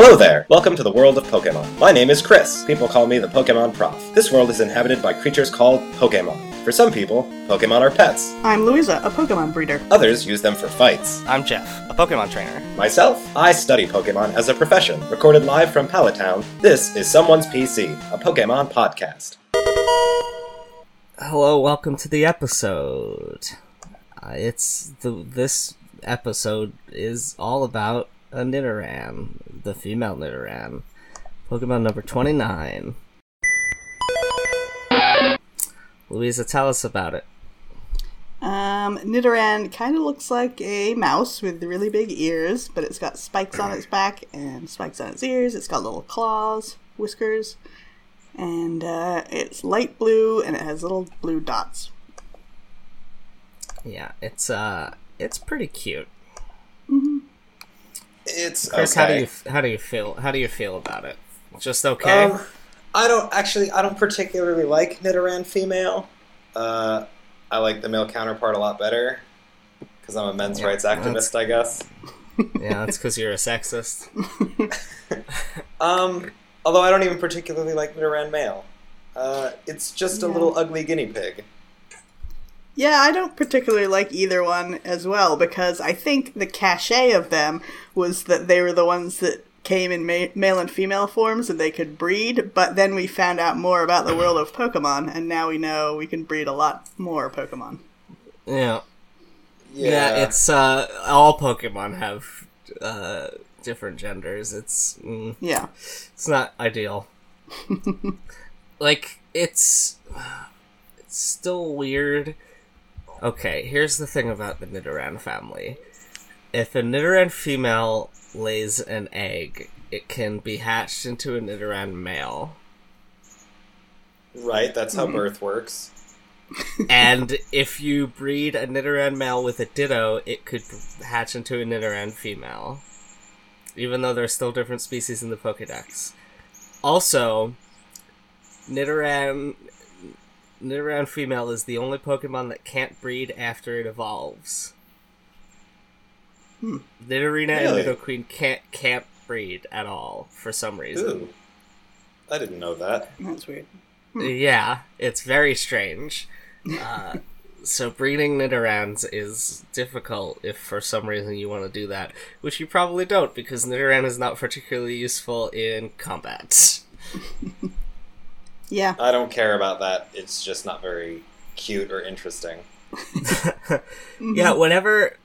Welcome to the world of Pokemon. My name is Chris. People call me the Pokemon Prof. This world is inhabited by creatures called Pokemon. For some people, Pokemon are pets. I'm Louisa, a Pokemon breeder. Others use them for fights. I'm Jeff, a Pokemon trainer. Myself, I study Pokemon as a profession. Recorded live from Pallet Town, this is Someone's PC, a Pokemon podcast. Hello, welcome to the episode. Uh, it's the this episode is all about a Nidoran, the female Nidoran, Pokemon number twenty nine. Louisa, tell us about it. Um, Nidoran kind of looks like a mouse with really big ears, but it's got spikes on its back and spikes on its ears. It's got little claws, whiskers, and uh, it's light blue and it has little blue dots. Yeah, it's uh, it's pretty cute. It's Chris, okay. how do you how do you feel? How do you feel about it? Just okay? Um, I don't actually. I don't particularly like Nidoran female. Uh, I like the male counterpart a lot better because I'm a men's Yeah, rights activist, I guess. yeah, that's because you're a sexist. Um, although I don't even particularly like Nidoran male. Uh, it's just a little ugly guinea pig. Yeah, I don't particularly like either one as well because I think the cachet of them was that they were the ones that came in ma- male and female forms and they could breed, but then we found out more about the world of Pokemon and now we know we can breed a lot more Pokemon. Yeah. Yeah, it's uh all Pokemon have uh different genders. It's mm, Yeah. it's not ideal. like it's it's still weird. Okay, here's the thing about the Nidoran family. If a Nidoran female lays an egg, it can be hatched into a Nidoran male. right. That's how mm-hmm. birth works. and if you breed a Nidoran male with a Ditto, it could hatch into a Nidoran female. Even though they're still different species in the Pokedex. Also, Nidoran Nidoran female is the only Pokemon that can't breed after it evolves. Nidorina Really? and Nidoqueen can't can't breed at all for some reason. Ooh, I didn't know that. That's weird. Yeah, it's very strange. Uh, so breeding Nidorans is difficult if for some reason you want to do that, which you probably don't because Nidoran is not particularly useful in combat. Yeah. I don't care about that. It's just not very cute or interesting. Yeah, whenever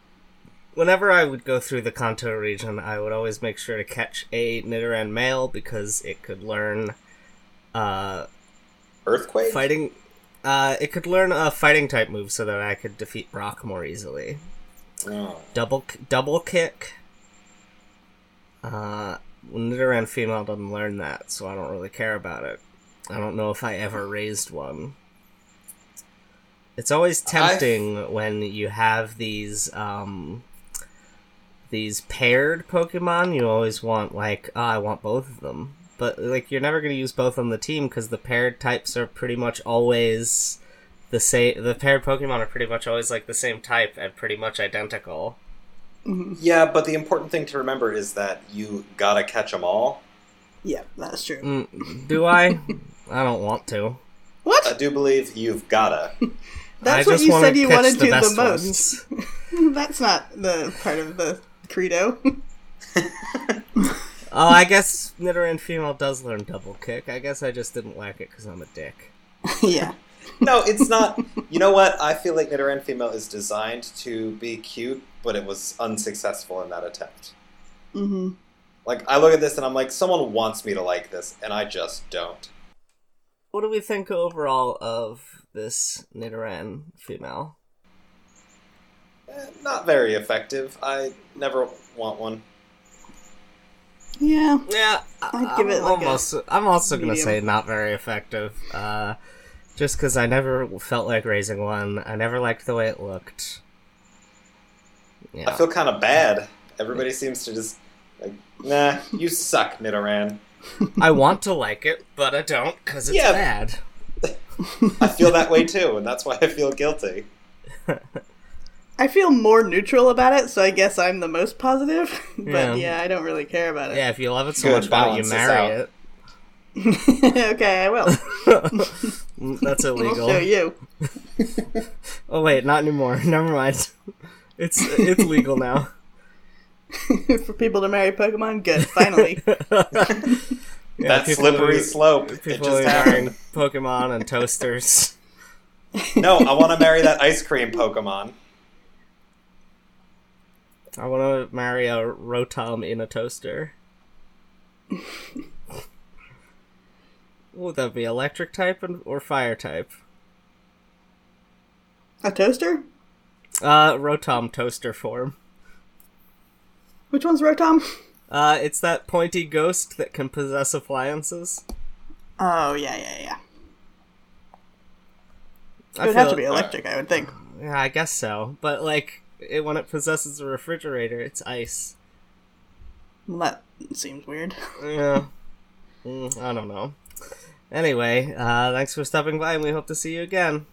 whenever I would go through the Kanto region, I would always make sure to catch a Nidoran male because it could learn uh Earthquake. fighting uh it could learn a fighting type move so that I could defeat Brock more easily. Oh. double double kick. Uh, Nidoran female doesn't learn that, so I don't really care about it. I don't know if I ever raised one. It's always tempting when you have these um these paired Pokemon. You always want like, oh, I want both of them, but like you're never gonna use both on the team because the paired types are pretty much always the same. The paired Pokemon are pretty much always like the same type and pretty much identical. Yeah, but the important thing to remember is that you gotta catch them all. Yeah, that's true. Mm, do I? I don't want to. What? I do believe you've gotta. That's I what just you said you wanted the to the best most. That's not the part of the credo. Oh, I guess Nidoran female does learn double kick. I guess I just didn't like it because I'm a dick. yeah. no, it's not. You know what? I feel like Nidoran female is designed to be cute, but it was unsuccessful in that attempt. hmm Like, I look at this and I'm like, someone wants me to like this, and I just don't. What do we think overall of this Nidoran female? Eh, not very effective. I never want one. Yeah. Yeah, I'd I'm give it, like, a almost. I'm also gonna say not very effective. Uh, just because I never felt like raising one. I never liked the way it looked. Yeah. I feel kind of bad. Everybody seems to just like, nah, you suck, Nidoran. I want to like it, but I don't because it's Yeah. bad. I feel that way too, and that's why I feel guilty. I feel more neutral about it, so I guess I'm the most positive. but Yeah. yeah. I don't really care about it. Yeah, if you love it so Good, much, why you marry out. it? okay, I will. That's illegal. I'll show you. Oh wait, not anymore. Never mind. It's it's legal now. For people to marry Pokemon, good. Finally. Yeah, that slippery who- slope. It People just are happened. marrying Pokemon and toasters. No, I want to marry that ice cream Pokemon. I want to marry a Rotom in a toaster. Would that be electric type and, or fire type? A toaster? Uh, Rotom toaster form. Which one's Rotom? Uh, it's that pointy ghost that can possess appliances. Oh, yeah, yeah, yeah. It I would have to be electric, I would think. Yeah, I guess so. But like, it, when it possesses a refrigerator, it's ice. Well, that seems weird. Yeah. Mm, I don't know. Anyway, uh, thanks for stopping by, and we hope to see you again.